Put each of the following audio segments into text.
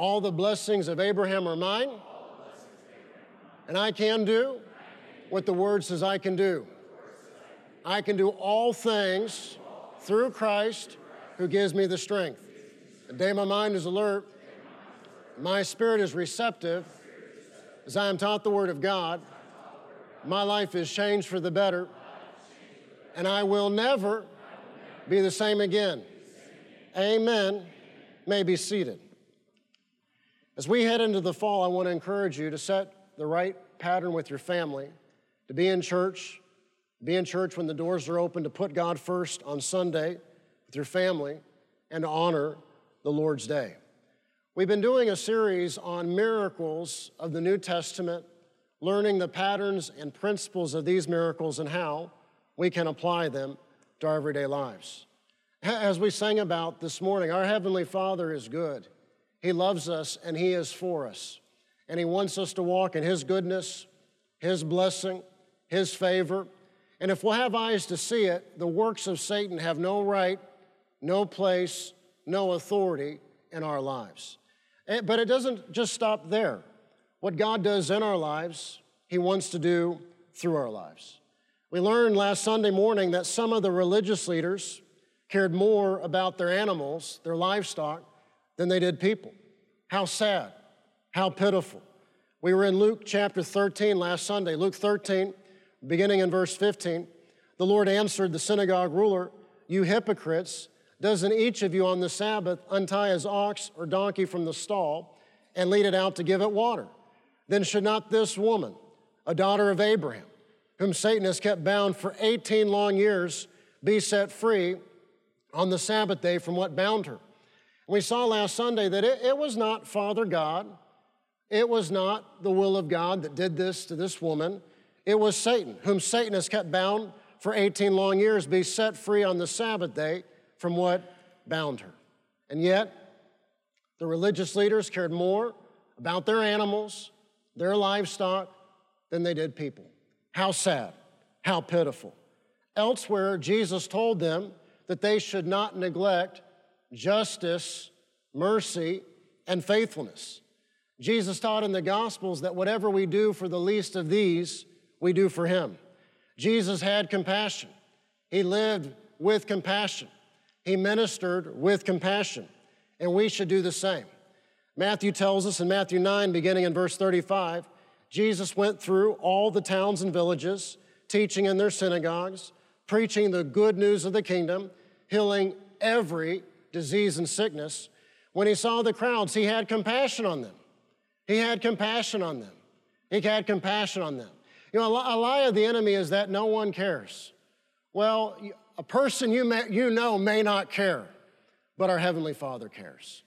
All the blessings of Abraham are mine. And I can do what the Word says I can do. I can do all things through Christ who gives me the strength. The day my mind is alert, my spirit is receptive, as I am taught the Word of God, my life is changed for the better, and I will never be the same again. Amen. May be seated. As we head into the fall, I want to encourage you to set the right pattern with your family, to be in church, be in church when the doors are open, to put God first on Sunday with your family, and to honor the Lord's Day. We've been doing a series on miracles of the New Testament, learning the patterns and principles of these miracles and how we can apply them to our everyday lives. As we sang about this morning, our Heavenly Father is good. He loves us and He is for us. And He wants us to walk in His goodness, His blessing, His favor. And if we'll have eyes to see it, the works of Satan have no right, no place, no authority in our lives. Eh, but it doesn't just stop there. What God does in our lives, He wants to do through our lives. We learned last Sunday morning that some of the religious leaders cared more about their animals, their livestock, than they did people. How sad, how pitiful. We were in Luke chapter 13 last Sunday, Luke 13, beginning in verse 15. The Lord answered the synagogue ruler, You hypocrites, doesn't each of you on the Sabbath untie his ox or donkey from the stall and lead it out to give it water? Then should not this woman, a daughter of Abraham, whom Satan has kept bound for 18 long years, be set free on the Sabbath day from what bound her? We saw last Sunday that it, it, was not Father God, it was not the will of God that did this to this woman. It was Satan, whom Satan has kept bound for 18 long years, be set free on the Sabbath day from what bound her. And yet, the religious leaders cared more about their animals, their livestock, than they did people. How sad, how pitiful. Elsewhere, Jesus told them that they should not neglect justice, mercy, and faithfulness. Jesus taught in the Gospels that whatever we do for the least of these, we do for Him. Jesus had compassion. He lived with compassion. He ministered with compassion, and we should do the same. Matthew tells us in Matthew 9, beginning in verse 35, Jesus went through all the towns and villages, teaching in their synagogues, preaching the good news of the kingdom, healing every disease and sickness. When he saw the crowds, he had compassion on them. He had compassion on them. He had compassion on them. You know, a lie of the enemy is that no one cares. Well, a person you, may, you know may not care, but our Heavenly Father cares.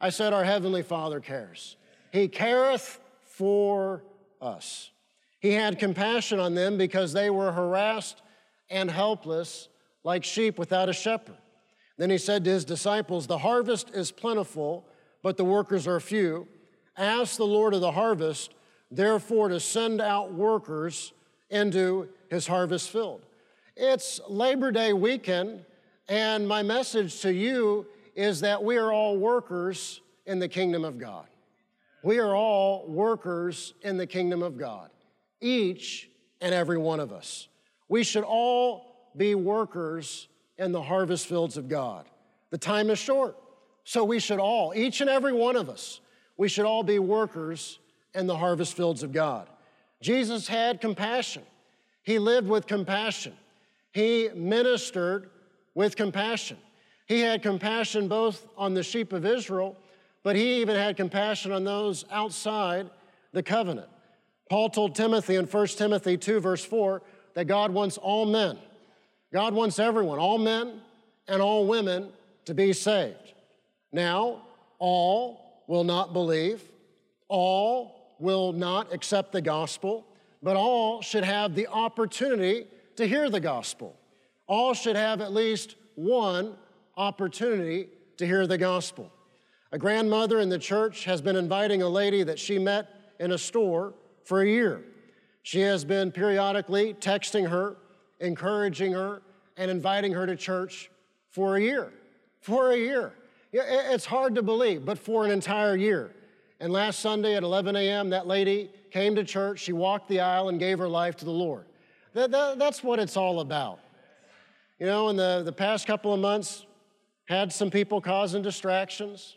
I said, Our Heavenly Father cares. He careth for us. He had compassion on them because they were harassed and helpless like sheep without a shepherd. Then he said to his disciples, The harvest is plentiful, but the workers are few. Ask the Lord of the harvest, therefore, to send out workers into his harvest field. It's Labor Day weekend, and my message to you is that we are all workers in the kingdom of God. We are all workers in the kingdom of God, each and every one of us. We should all be workers in the harvest fields of God. The time is short, so we should all, each and every one of us, we should all be workers in the harvest fields of God. Jesus had compassion. He lived with compassion. He ministered with compassion. He had compassion both on the sheep of Israel, but he even had compassion on those outside the covenant. Paul told Timothy in 1 Timothy 2, verse 4, that God wants all men God wants everyone, all men and all women, to be saved. Now, all will not believe, all will not accept the gospel, but all should have the opportunity to hear the gospel. All should have at least one opportunity to hear the gospel. A grandmother in the church has been inviting a lady that she met in a store for a year. She has been periodically texting her, encouraging her, and inviting her to church for a year. For a year. It's hard to believe, but for an entire year. And last Sunday at 11 a.m., that lady came to church, she walked the aisle and gave her life to the Lord. That, that, that's what it's all about. You know, in the, the past couple of months, had some people causing distractions.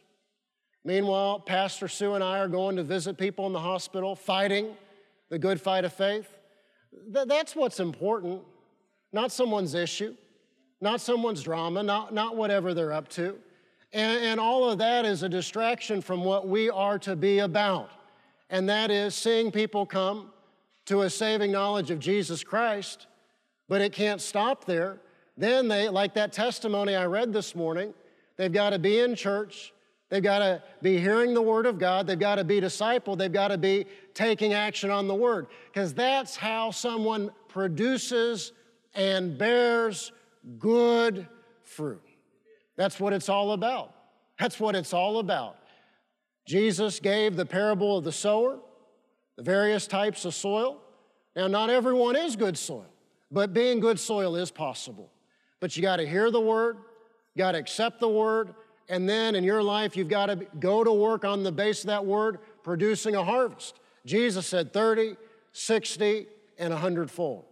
Meanwhile, Pastor Sue and I are going to visit people in the hospital, fighting the good fight of faith. Th- that's what's important, not someone's issue, not someone's drama, not, not whatever they're up to. And, and all of that is a distraction from what we are to be about, and that is seeing people come to a saving knowledge of Jesus Christ, but it can't stop there. Then they, like that testimony I read this morning, they've got to be in church, they've got to be hearing the Word of God, they've got to be discipled, they've got to be taking action on the Word, because that's how someone produces and bears good fruit. That's what it's all about. That's what it's all about. Jesus gave the parable of the sower, the various types of soil. Now, not everyone is good soil, but being good soil is possible. But you got to hear the word, you got to accept the word, and then in your life, you've got to go to work on the base of that word, producing a harvest. Jesus said 30, 60, and 100 fold.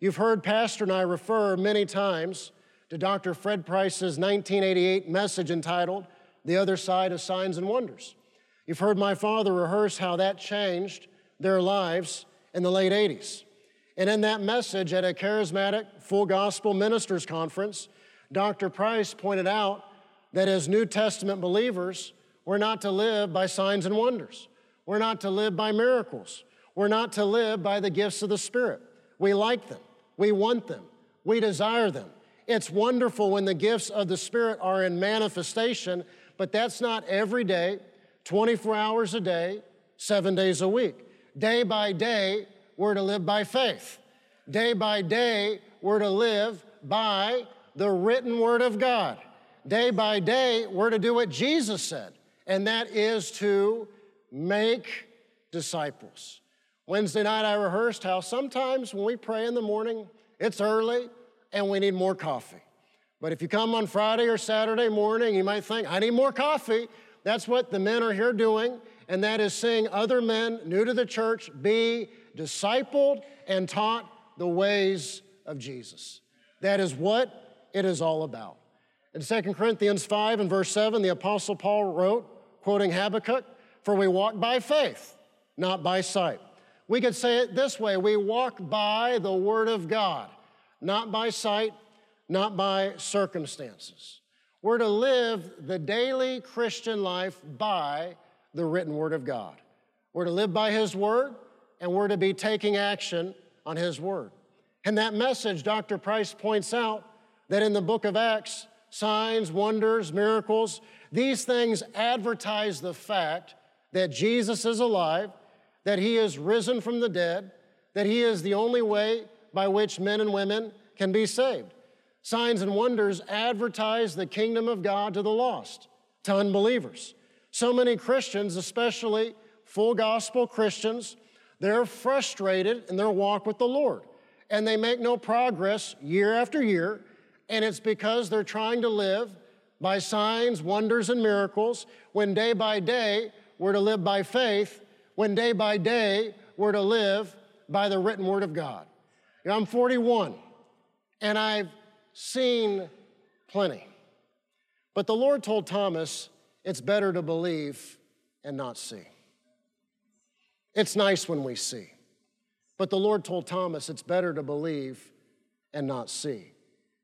You've heard Pastor and I refer many times to Dr. Fred Price's 1988 message entitled, The Other Side of Signs and Wonders. You've heard my father rehearse how that changed their lives in the late 80s. And in that message at a charismatic full gospel ministers conference, Dr. Price pointed out that as New Testament believers, we're not to live by signs and wonders. We're not to live by miracles. We're not to live by the gifts of the Spirit. We like them, we want them, we desire them. It's wonderful when the gifts of the Spirit are in manifestation, but that's not every day, 24 hours a day, seven days a week. Day by day, we're to live by faith. Day by day, we're to live by the written word of God. Day by day, we're to do what Jesus said, and that is to make disciples. Wednesday night, I rehearsed how sometimes when we pray in the morning, it's early and we need more coffee. But if you come on Friday or Saturday morning, you might think, I need more coffee. That's what the men are here doing and that is seeing other men new to the church be discipled and taught the ways of Jesus. That is what it is all about. In 2 Corinthians 5 and verse 7, the Apostle Paul wrote, quoting Habakkuk, For we walk by faith, not by sight. We could say it this way we walk by the Word of God, not by sight, not by circumstances. We're to live the daily Christian life by the written word of God. We're to live by His word, and we're to be taking action on His word. And that message, Dr. Price points out that in the book of Acts, signs, wonders, miracles, these things advertise the fact that Jesus is alive, that He is risen from the dead, that He is the only way by which men and women can be saved. Signs and wonders advertise the kingdom of God to the lost, to unbelievers. So many Christians, especially full gospel Christians, they're frustrated in their walk with the Lord and they make no progress year after year. And it's because they're trying to live by signs, wonders, and miracles when day by day we're to live by faith, when day by day we're to live by the written word of God. You know, I'm 41 and I've seen plenty. But the Lord told Thomas, it's better to believe and not see. It's nice when we see. But the Lord told Thomas it's better to believe and not see.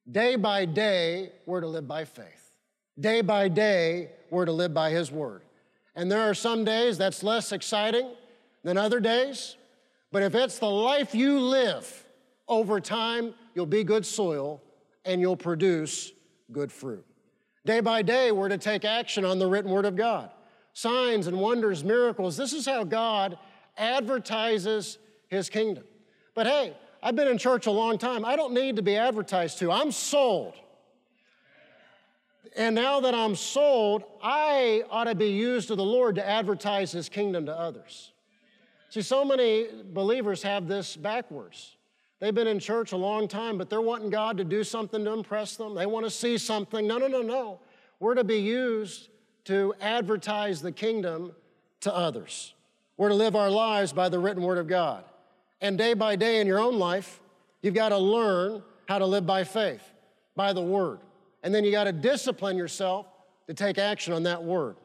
Day by day, we're to live by faith. Day by day, we're to live by His word. And there are some days that's less exciting than other days, but if it's the life you live, over time, you'll be good soil and you'll produce good fruit. Day by day, we're to take action on the written word of God. signs and wonders, miracles. This is how God advertises his kingdom. But hey, I've been in church a long time. I don't need to be advertised to. I'm sold. And now that I'm sold, I ought to be used to the Lord to advertise his kingdom to others. See, so many believers have this backwards. They've been in church a long time, but they're wanting God to do something to impress them. They want to see something. No, no, no, no. We're to be used to advertise the kingdom to others. We're to live our lives by the written word of God. And day by day in your own life, you've got to learn how to live by faith, by the word. And then you got to discipline yourself to take action on that word.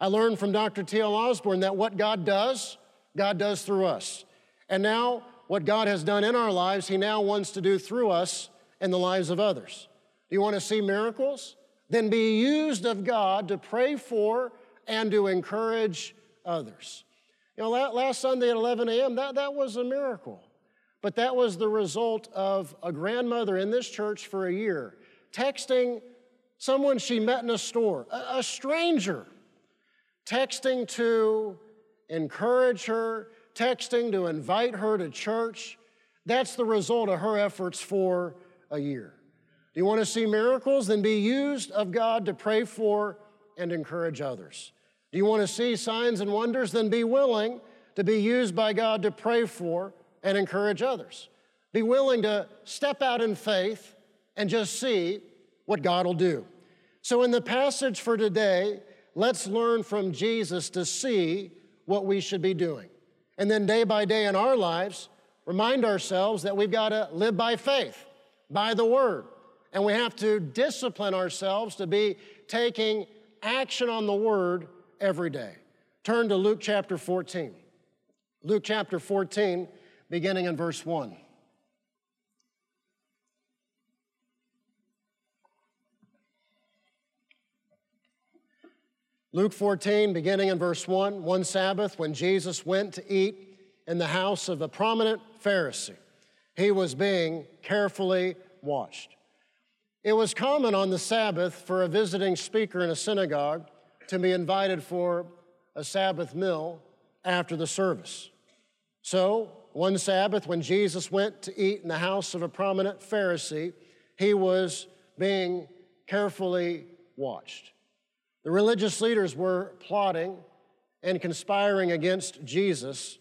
I learned from Dr. T.L. Osborn that what God does, God does through us. And now, what God has done in our lives, He now wants to do through us in the lives of others. Do you want to see miracles? Then be used of God to pray for and to encourage others. You know, last Sunday at 11 a.m., that, that was a miracle. But that was the result of a grandmother in this church for a year texting someone she met in a store, a, stranger, texting to encourage her, texting to invite her to church. That's the result of her efforts for a year. Do you want to see miracles? Then be used of God to pray for and encourage others. Do you want to see signs and wonders? Then be willing to be used by God to pray for and encourage others. Be willing to step out in faith and just see what God will do. So, in the passage for today, let's learn from Jesus to see what we should be doing. And then, day by day in our lives, remind ourselves that we've got to live by faith, by the word. And we have to discipline ourselves to be taking action on the word every day. Turn to Luke chapter 14. Luke chapter 14, beginning in verse 1. Luke 14, beginning in verse 1, one Sabbath when Jesus went to eat in the house of a prominent Pharisee, he was being carefully watched. It was common on the Sabbath for a visiting speaker in a synagogue to be invited for a Sabbath meal after the service. So, one Sabbath, when Jesus went to eat in the house of a prominent Pharisee, he was being carefully watched. The religious leaders were plotting and conspiring against Jesus,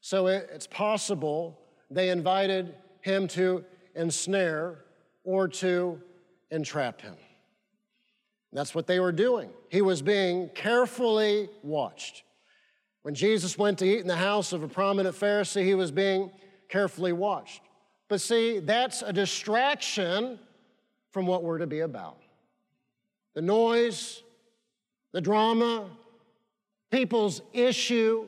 so it's possible they invited him to ensnare or to entrap him. That's what they were doing. He was being carefully watched. When Jesus went to eat in the house of a prominent Pharisee, he was being carefully watched. But see, that's a distraction from what we're to be about. The noise, the drama, people's issue,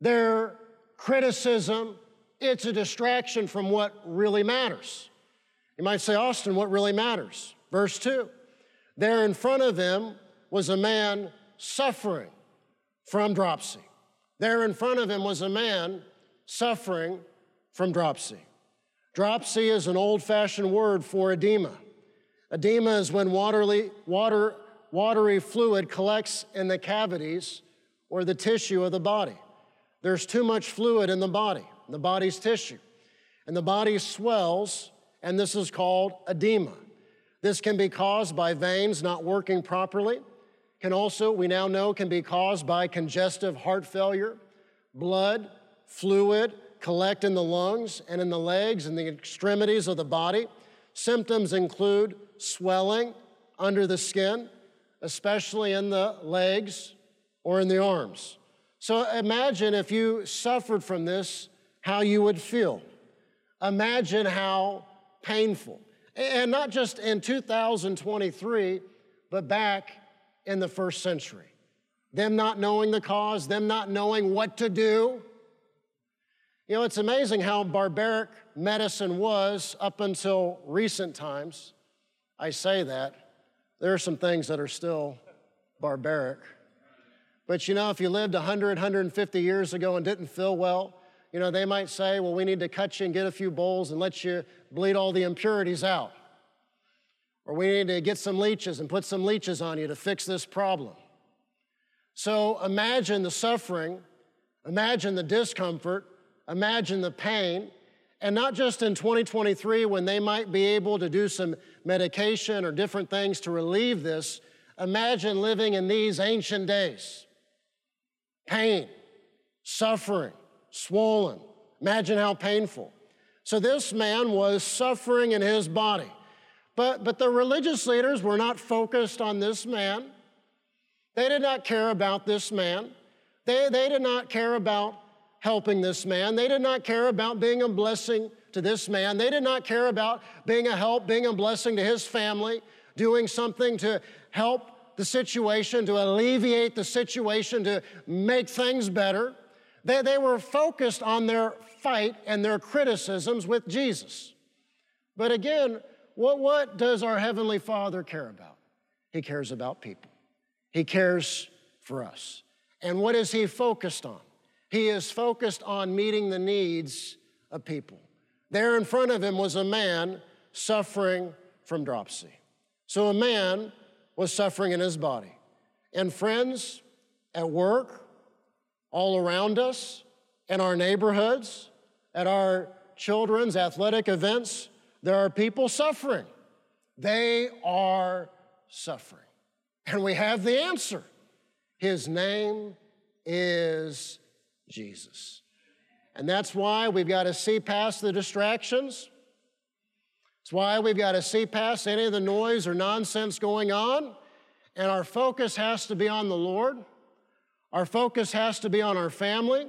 their criticism, it's a distraction from what really matters. You might say, Austin, what really matters? Verse 2 There in front of him was a man suffering from dropsy. There in front of him was a man suffering from dropsy. Dropsy is an old fashioned word for edema. Edema is when waterly, water watery fluid collects in the cavities or the tissue of the body. There's too much fluid in the body, the body's tissue, and the body swells, and this is called edema. This can be caused by veins not working properly. Can also, we now know, can be caused by congestive heart failure, blood, fluid collect in the lungs and in the legs and the extremities of the body. Symptoms include swelling under the skin, especially in the legs or in the arms. So imagine if you suffered from this, how you would feel. Imagine how painful. And not just in 2023, but back in the first century. Them not knowing the cause, them not knowing what to do. You know, it's amazing how barbaric medicine was up until recent times. I say that there are some things that are still barbaric. But you know, if you lived 100, 150 years ago and didn't feel well, you know, they might say, well, we need to cut you and get a few bowls and let you bleed all the impurities out. Or we need to get some leeches and put some leeches on you to fix this problem. So imagine the suffering, imagine the discomfort, imagine the pain, and not just in 2023 when they might be able to do some medication or different things to relieve this. Imagine living in these ancient days. Pain, suffering, swollen. Imagine how painful. So this man was suffering in his body. But, but the religious leaders were not focused on this man. They did not care about this man. They, they did not care about helping this man. They did not care about being a blessing to this man. They did not care about being a help, being a blessing to his family, doing something to help the situation, to alleviate the situation, to make things better. They, they were focused on their fight and their criticisms with Jesus. But again, what, what does our Heavenly Father care about? He cares about people, He cares for us. And what is He focused on? He is focused on meeting the needs of people. There in front of him was a man suffering from dropsy. So a man was suffering in his body. And friends, at work, all around us, in our neighborhoods, at our children's athletic events, there are people suffering. They are suffering. And we have the answer. His name is Jesus. And that's why we've got to see past the distractions. It's why we've got to see past any of the noise or nonsense going on. And our focus has to be on the Lord. Our focus has to be on our family.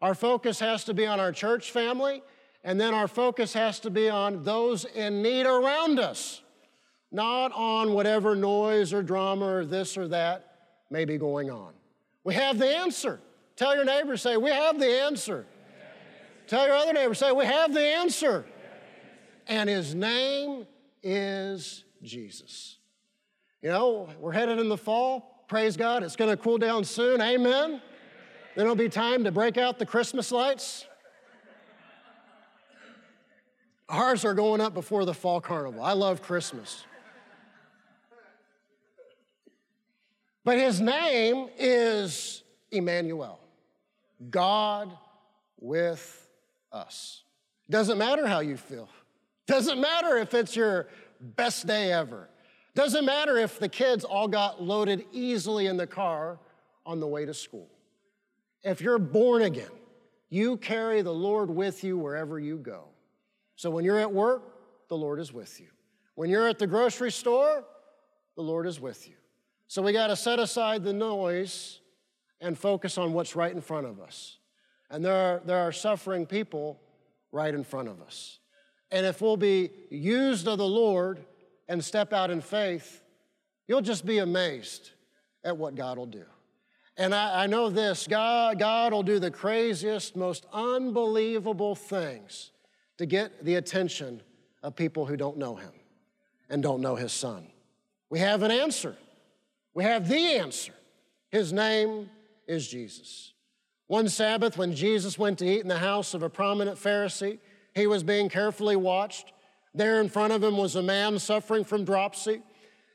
Our focus has to be on our church family. And then our focus has to be on those in need around us, not on whatever noise or drama or this or that may be going on. We have the answer. Tell your neighbor, say, We have the answer. Tell your other neighbor, say, We have the answer. And his name is Jesus. You know, we're headed in the fall. Praise God. It's going to cool down soon. Amen. Then it'll be time to break out the Christmas lights. Ours are going up before the fall carnival. I love Christmas. But his name is Emmanuel. God with us. Doesn't matter how you feel. Doesn't matter if it's your best day ever. Doesn't matter if the kids all got loaded easily in the car on the way to school. If you're born again, you carry the Lord with you wherever you go. So when you're at work, the Lord is with you. When you're at the grocery store, the Lord is with you. So we got to set aside the noise and focus on what's right in front of us. And there are, there are suffering people right in front of us. And if we'll be used of the Lord and step out in faith, you'll just be amazed at what God will do. And I, I know this God, God will do the craziest, most unbelievable things to get the attention of people who don't know Him and don't know His Son. We have an answer. We have the answer. His name is Jesus. One Sabbath, when Jesus went to eat in the house of a prominent Pharisee, he was being carefully watched. There in front of him was a man suffering from dropsy.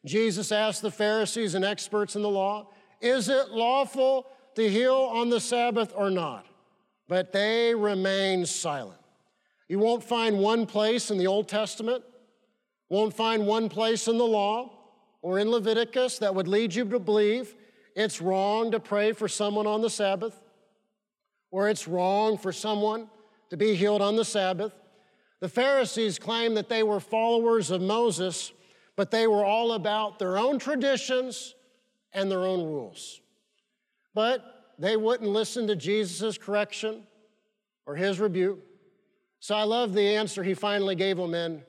Jesus asked the Pharisees and experts in the law, Is it lawful to heal on the Sabbath or not? But they remained silent. You won't find one place in the Old Testament, won't find one place in the law or in Leviticus that would lead you to believe it's wrong to pray for someone on the Sabbath, or it's wrong for someone to be healed on the Sabbath. The Pharisees claimed that they were followers of Moses, but they were all about their own traditions and their own rules. But they wouldn't listen to Jesus' correction or his rebuke. So I love the answer he finally gave them in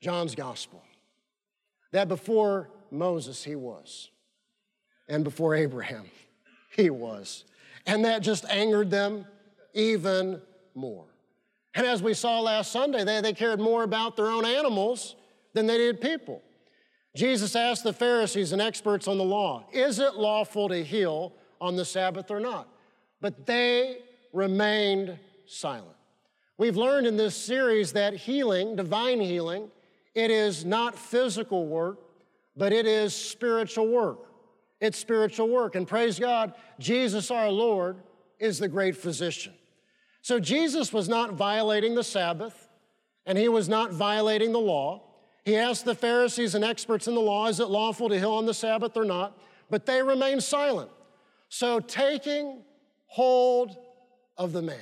John's gospel that before Moses he was and before Abraham, he was. And that just angered them even more. And as we saw last Sunday, they, they cared more about their own animals than they did people. Jesus asked the Pharisees and experts on the law, Is it lawful to heal on the Sabbath or not? But they remained silent. We've learned in this series that healing, divine healing, it is not physical work, but it is spiritual work. It's spiritual work. And praise God, Jesus our Lord is the great physician. So Jesus was not violating the Sabbath, and he was not violating the law. He asked the Pharisees and experts in the law, is it lawful to heal on the Sabbath or not? But they remained silent. So taking hold of the man.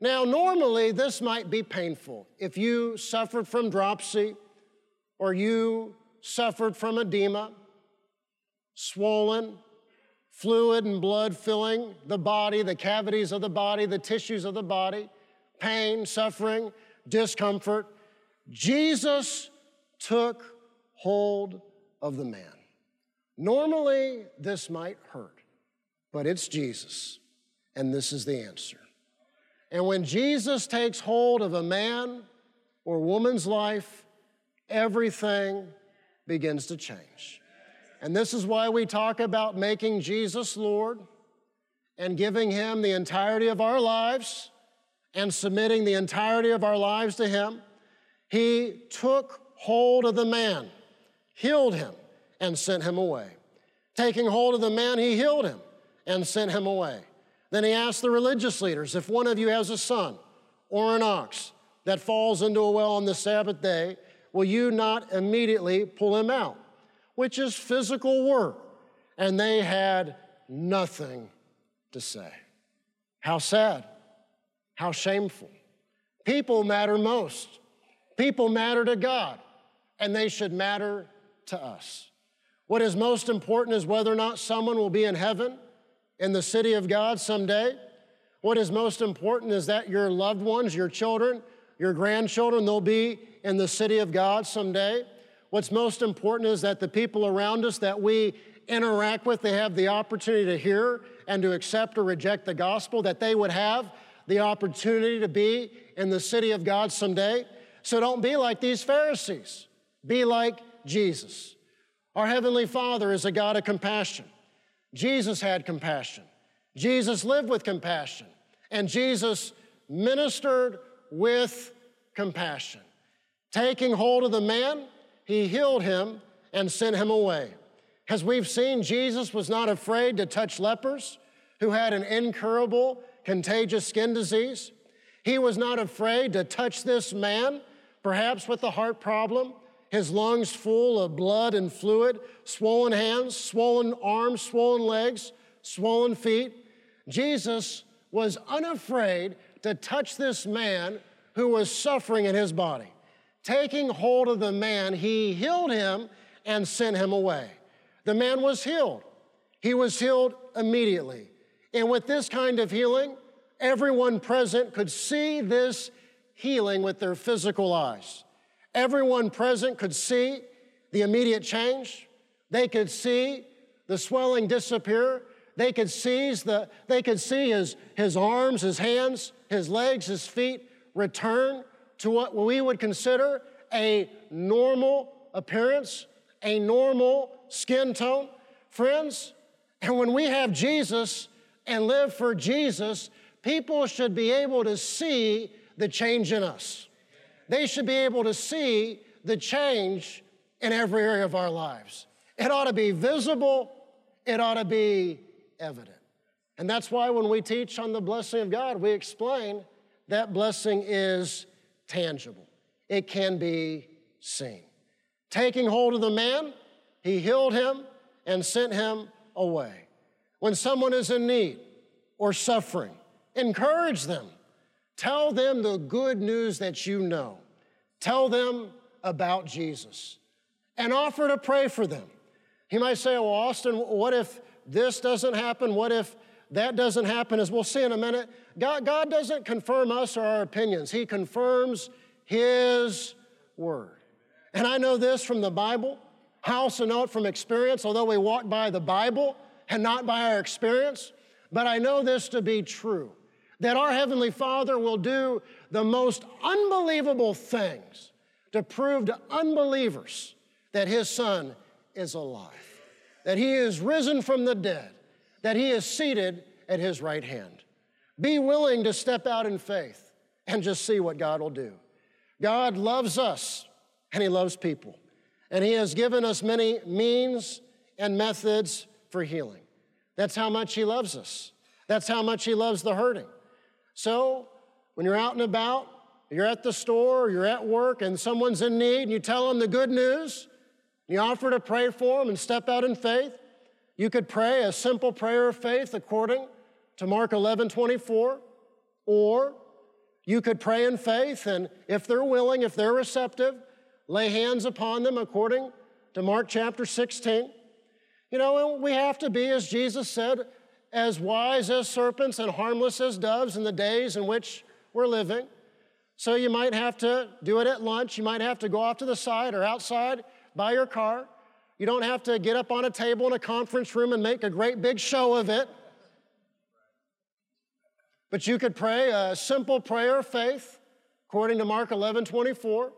Now, normally this might be painful. If you suffered from dropsy or you suffered from edema, swollen, fluid and blood filling the body, the cavities of the body, the tissues of the body, pain, suffering, discomfort. Jesus took hold of the man. Normally, this might hurt, but it's Jesus, and this is the answer. And when Jesus takes hold of a man or woman's life, everything begins to change. And this is why we talk about making Jesus Lord and giving Him the entirety of our lives and submitting the entirety of our lives to Him. He took hold of the man, healed him, and sent him away. Taking hold of the man, He healed him and sent him away. Then He asked the religious leaders if one of you has a son or an ox that falls into a well on the Sabbath day, will you not immediately pull him out? Which is physical work. And they had nothing to say. How sad. How shameful. People matter most. People matter to God, and they should matter to us. What is most important is whether or not someone will be in heaven in the city of God someday. What is most important is that your loved ones, your children, your grandchildren, they'll be in the city of God someday. What's most important is that the people around us that we interact with, they have the opportunity to hear and to accept or reject the gospel, that they would have the opportunity to be in the city of God someday. So don't be like these Pharisees. Be like Jesus. Our Heavenly Father is a God of compassion. Jesus had compassion. Jesus lived with compassion. And Jesus ministered with compassion. Taking hold of the man, he healed him and sent him away. As we've seen, Jesus was not afraid to touch lepers who had an incurable, contagious skin disease. He was not afraid to touch this man, perhaps with a heart problem, his lungs full of blood and fluid, swollen hands, swollen arms, swollen legs, swollen feet. Jesus was unafraid to touch this man who was suffering in his body. Taking hold of the man, he healed him and sent him away. The man was healed. He was healed immediately. And with this kind of healing, everyone present could see this healing with their physical eyes. Everyone present could see the immediate change. They could see the swelling disappear. They could seize the, they could see his, his arms, his hands, his legs, his feet return to what we would consider a normal appearance, a normal skin tone. Friends, and when we have Jesus and live for Jesus, people should be able to see the change in us. They should be able to see the change in every area of our lives. It ought to be visible, it ought to be evident. And that's why when we teach on the blessing of God, we explain that blessing is tangible, it can be seen. Taking hold of the man, he healed him and sent him away. When someone is in need or suffering, encourage them. Tell them the good news that you know. Tell them about Jesus and offer to pray for them. He might say, Well, Austin, what if this doesn't happen? What if that doesn't happen, as we'll see in a minute, God, God doesn't confirm us or our opinions. He confirms His Word. And I know this from the Bible. I also know it from experience, although we walk by the Bible and not by our experience. But I know this to be true that our Heavenly Father will do the most unbelievable things to prove to unbelievers that His Son is alive, that He is risen from the dead, that He is seated at His right hand. Be willing to step out in faith and just see what God will do. God loves us and He loves people. And He has given us many means and methods for healing. That's how much He loves us. That's how much He loves the hurting. So, when you're out and about, you're at the store, you're at work, and someone's in need, and you tell them the good news, and you offer to pray for them and step out in faith. You could pray a simple prayer of faith according to Mark 11 24, or you could pray in faith, and if they're willing, if they're receptive, lay hands upon them according to Mark chapter 16. You know, we have to be, as Jesus said, as wise as serpents and harmless as doves in the days in which we're living. So you might have to do it at lunch. You might have to go off to the side or outside by your car. You don't have to get up on a table in a conference room and make a great big show of it. But you could pray a simple prayer of faith, according to Mark 11 24.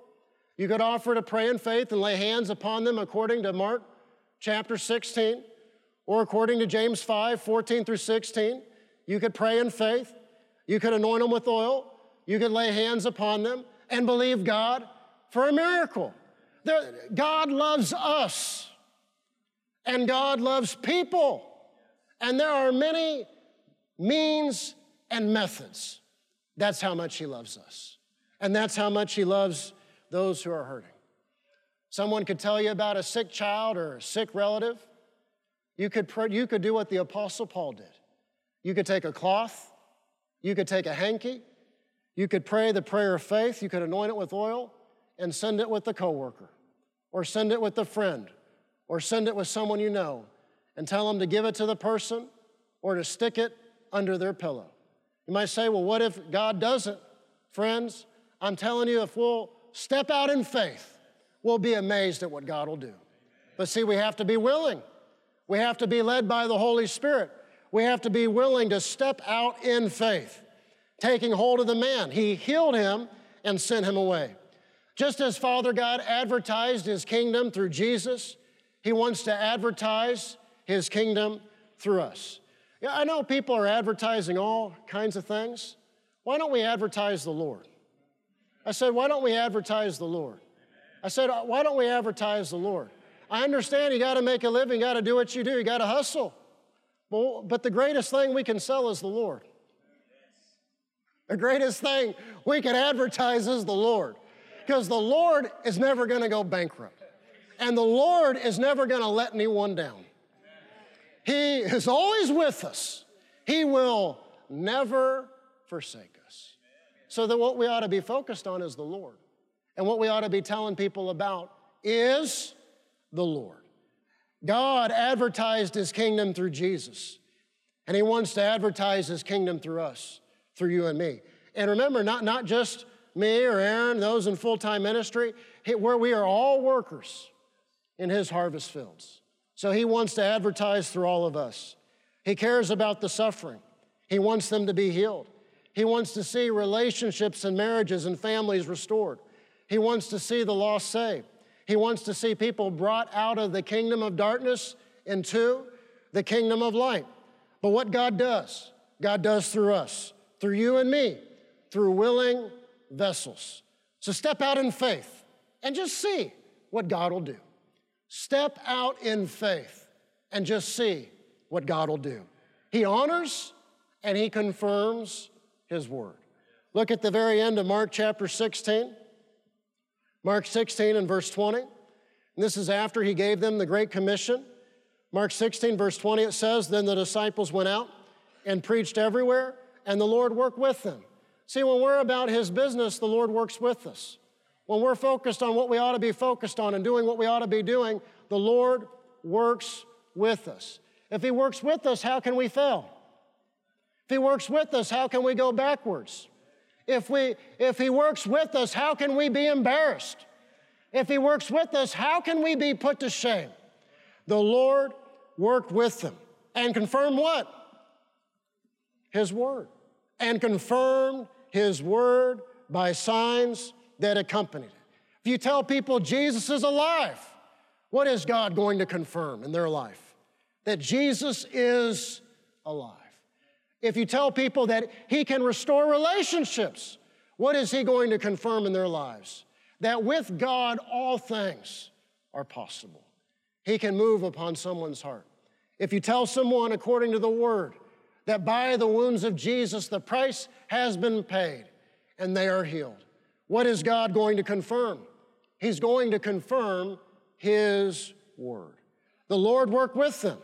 You could offer to pray in faith and lay hands upon them, according to Mark chapter 16, or according to James 5 14 through 16. You could pray in faith. You could anoint them with oil. You could lay hands upon them and believe God for a miracle. God loves us, and God loves people. And there are many means and methods. That's how much He loves us. And that's how much He loves those who are hurting. Someone could tell you about a sick child or a sick relative. You could, you could do what the Apostle Paul did. You could take a cloth, you could take a hanky, you could pray the prayer of faith, you could anoint it with oil and send it with the coworker, or send it with a friend, or send it with someone you know, and tell them to give it to the person or to stick it under their pillow. You might say, well, what if God doesn't? Friends, I'm telling you, if we'll step out in faith, we'll be amazed at what God will do. But see, we have to be willing. We have to be led by the Holy Spirit. We have to be willing to step out in faith taking hold of the man. He healed him and sent him away. Just as Father God advertised his kingdom through Jesus, he wants to advertise his kingdom through us. Yeah, I know people are advertising all kinds of things. Why don't we advertise the Lord? I said, why don't we advertise the Lord? I said, uh, why don't we advertise the Lord? I understand you got to make a living, you got to do what you do, you got to hustle. But the greatest thing we can sell is the Lord. The greatest thing we can advertise is the Lord. Because the Lord is never going to go bankrupt. And the Lord is never going to let anyone down. He is always with us. He will never forsake us. So that what we ought to be focused on is the Lord. And what we ought to be telling people about is the Lord. God advertised his kingdom through Jesus, and he wants to advertise his kingdom through us through you and me. And remember, not, not just me or Aaron, those in full time ministry, where we are all workers in his harvest fields. So he wants to advertise through all of us. He cares about the suffering, he wants them to be healed. He wants to see relationships and marriages and families restored. He wants to see the lost saved. He wants to see people brought out of the kingdom of darkness into the kingdom of light. But what God does, God does through us through you and me, through willing vessels. So step out in faith and just see what God will do. Step out in faith and just see what God will do. He honors and he confirms his word. Look at the very end of Mark chapter 16. Mark 16 and verse 20. And this is after he gave them the Great Commission. Mark 16, verse 20, it says, Then the disciples went out and preached everywhere and the Lord worked with them. See, when we're about His business, the Lord works with us. When we're focused on what we ought to be focused on and doing what we ought to be doing, the Lord works with us. If He works with us, how can we fail? If He works with us, how can we go backwards? If, we, if He works with us, how can we be embarrassed? If He works with us, how can we be put to shame? The Lord worked with them and confirmed what? His Word and confirmed his word by signs that accompanied it. If you tell people Jesus is alive, what is God going to confirm in their life? That Jesus is alive. If you tell people that he can restore relationships, what is he going to confirm in their lives? That with God all things are possible. He can move upon someone's heart. If you tell someone according to the word that by the wounds of Jesus the price has been paid and they are healed, what is God going to confirm? He's going to confirm His word. The Lord worked with them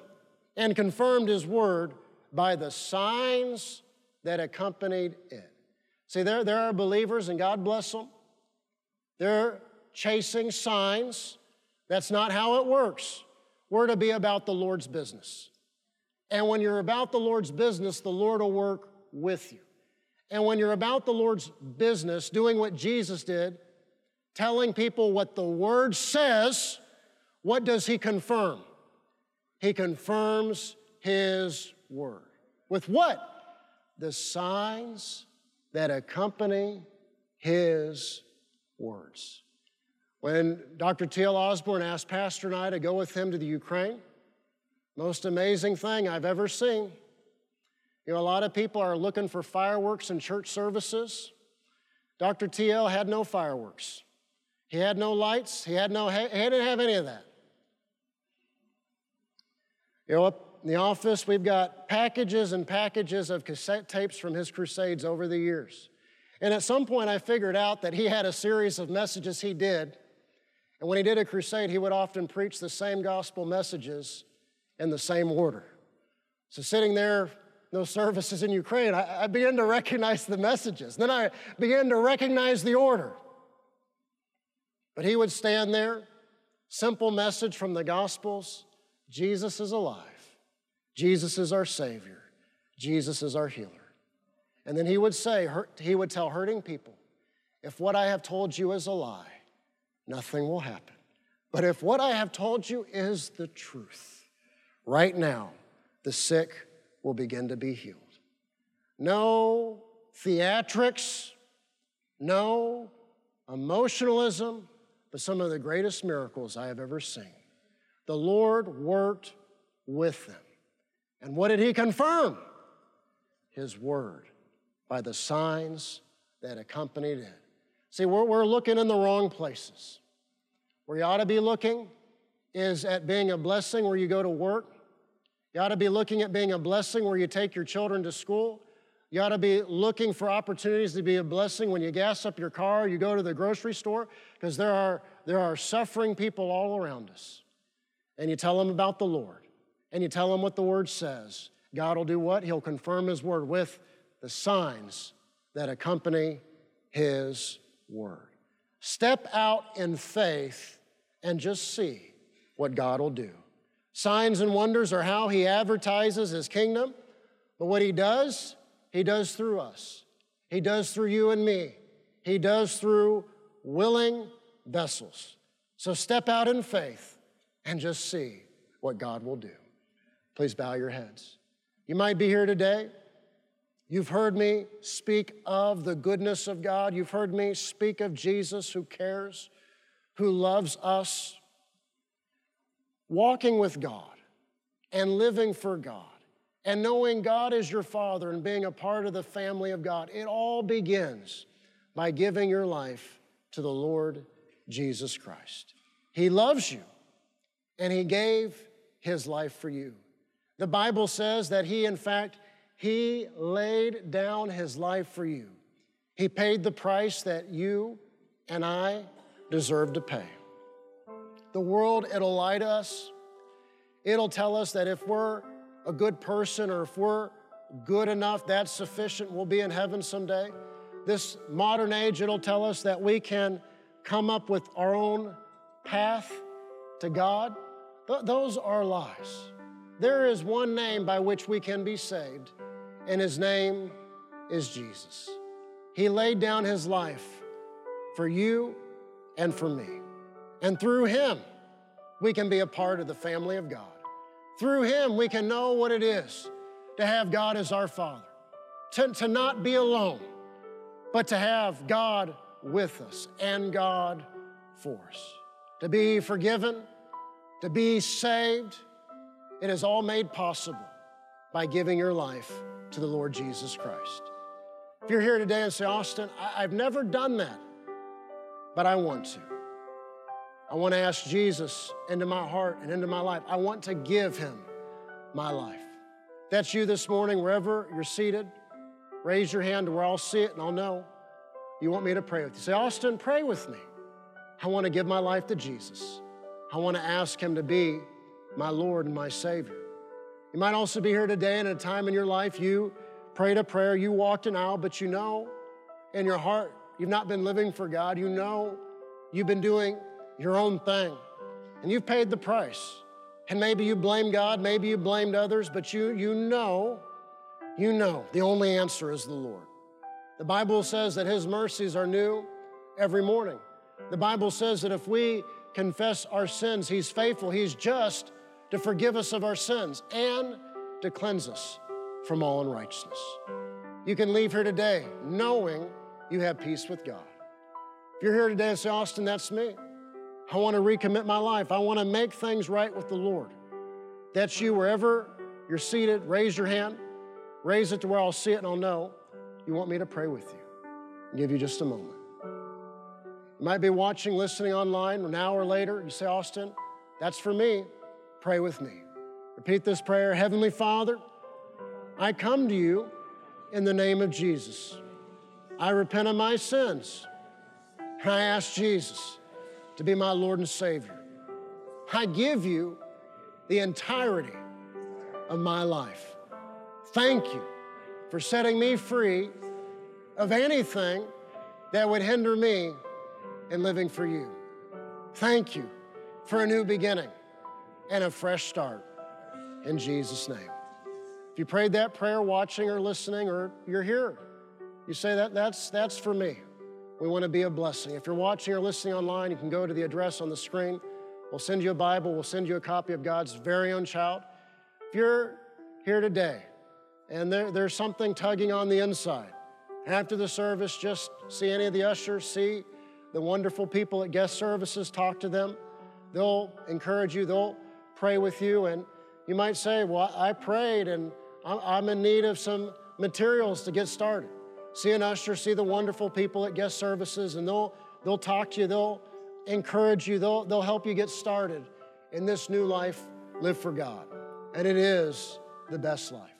and confirmed His word by the signs that accompanied it. See, there, there are believers, and God bless them. They're chasing signs. That's not how it works. We're to be about the Lord's business. And when you're about the Lord's business, the Lord will work with you. And when you're about the Lord's business, doing what Jesus did, telling people what the Word says, what does He confirm? He confirms His Word. With what? The signs that accompany His words. When Dr. T.L. Osborn asked Pastor and I to go with him to the Ukraine, most amazing thing I've ever seen. You know, a lot of people are looking for fireworks in church services. Dr. TL had no fireworks. He had no lights. He had no. He didn't have any of that. You know, up in the office, we've got packages and packages of cassette tapes from his crusades over the years. And at some point, I figured out that he had a series of messages he did. And when he did a crusade, he would often preach the same gospel messages in the same order. So, sitting there, those services in Ukraine, I, I began to recognize the messages. Then I began to recognize the order. But he would stand there, simple message from the Gospels Jesus is alive, Jesus is our Savior, Jesus is our healer. And then he would say, he would tell hurting people, if what I have told you is a lie, nothing will happen. But if what I have told you is the truth, right now, the sick will begin to be healed. No theatrics, no emotionalism, but some of the greatest miracles I have ever seen. The Lord worked with them. And what did He confirm? His Word by the signs that accompanied it. See, we're, we're looking in the wrong places. Where you ought to be looking is at being a blessing where you go to work, you ought to be looking at being a blessing where you take your children to school. You ought to be looking for opportunities to be a blessing when you gas up your car, you go to the grocery store, because there are, there are suffering people all around us. And you tell them about the Lord, and you tell them what the Word says. God will do what? He'll confirm His Word with the signs that accompany His Word. Step out in faith and just see what God will do. Signs and wonders are how he advertises his kingdom, but what he does, he does through us. He does through you and me. He does through willing vessels. So step out in faith and just see what God will do. Please bow your heads. You might be here today. You've heard me speak of the goodness of God. You've heard me speak of Jesus who cares, who loves us, walking with God and living for God and knowing God is your Father and being a part of the family of God, it all begins by giving your life to the Lord Jesus Christ. He loves you and He gave His life for you. The Bible says that He, in fact, He laid down His life for you. He paid the price that you and I deserve to pay. The world, it'll lie to us. It'll tell us that if we're a good person or if we're good enough, that's sufficient, we'll be in heaven someday. This modern age, it'll tell us that we can come up with our own path to God. Th- those are lies. There is one name by which we can be saved, and his name is Jesus. He laid down his life for you and for me. And through him, we can be a part of the family of God. Through him, we can know what it is to have God as our Father, to, to not be alone, but to have God with us and God for us. To be forgiven, to be saved, it is all made possible by giving your life to the Lord Jesus Christ. If you're here today and say, Austin, I- I've never done that, but I want to. I want to ask Jesus into my heart and into my life. I want to give him my life. That's you this morning, wherever you're seated. Raise your hand to where I'll see it and I'll know you want me to pray with you. Say, Austin, pray with me. I want to give my life to Jesus. I want to ask him to be my Lord and my Savior. You might also be here today and at a time in your life you prayed a prayer, you walked an aisle, but you know in your heart you've not been living for God. You know you've been doing your own thing and you've paid the price. And maybe you blame God, maybe you blamed others, but you, you know, you know the only answer is the Lord. The Bible says that His mercies are new every morning. The Bible says that if we confess our sins, He's faithful, He's just to forgive us of our sins and to cleanse us from all unrighteousness. You can leave here today knowing you have peace with God. If you're here today and say, Austin, that's me. I want to recommit my life. I want to make things right with the Lord. That's you, wherever you're seated, raise your hand. Raise it to where I'll see it and I'll know you want me to pray with you. I'll give you just a moment. You might be watching, listening online an hour later. You say, Austin, that's for me. Pray with me. Repeat this prayer Heavenly Father, I come to you in the name of Jesus. I repent of my sins. And I ask Jesus to be my Lord and Savior. I give you the entirety of my life. Thank you for setting me free of anything that would hinder me in living for you. Thank you for a new beginning and a fresh start. In Jesus' name. If you prayed that prayer watching or listening, or you're here, you say that that's, that's for me. We want to be a blessing. If you're watching or listening online, you can go to the address on the screen. We'll send you a Bible, we'll send you a copy of God's very own child. If you're here today and there, there's something tugging on the inside, after the service, just see any of the ushers, see the wonderful people at guest services, talk to them. They'll encourage you, they'll pray with you, and you might say, Well, I prayed and I'm in need of some materials to get started. See an usher, see the wonderful people at guest services, and they'll, they'll talk to you, they'll encourage you, they'll, they'll help you get started in this new life, live for God. And it is the best life.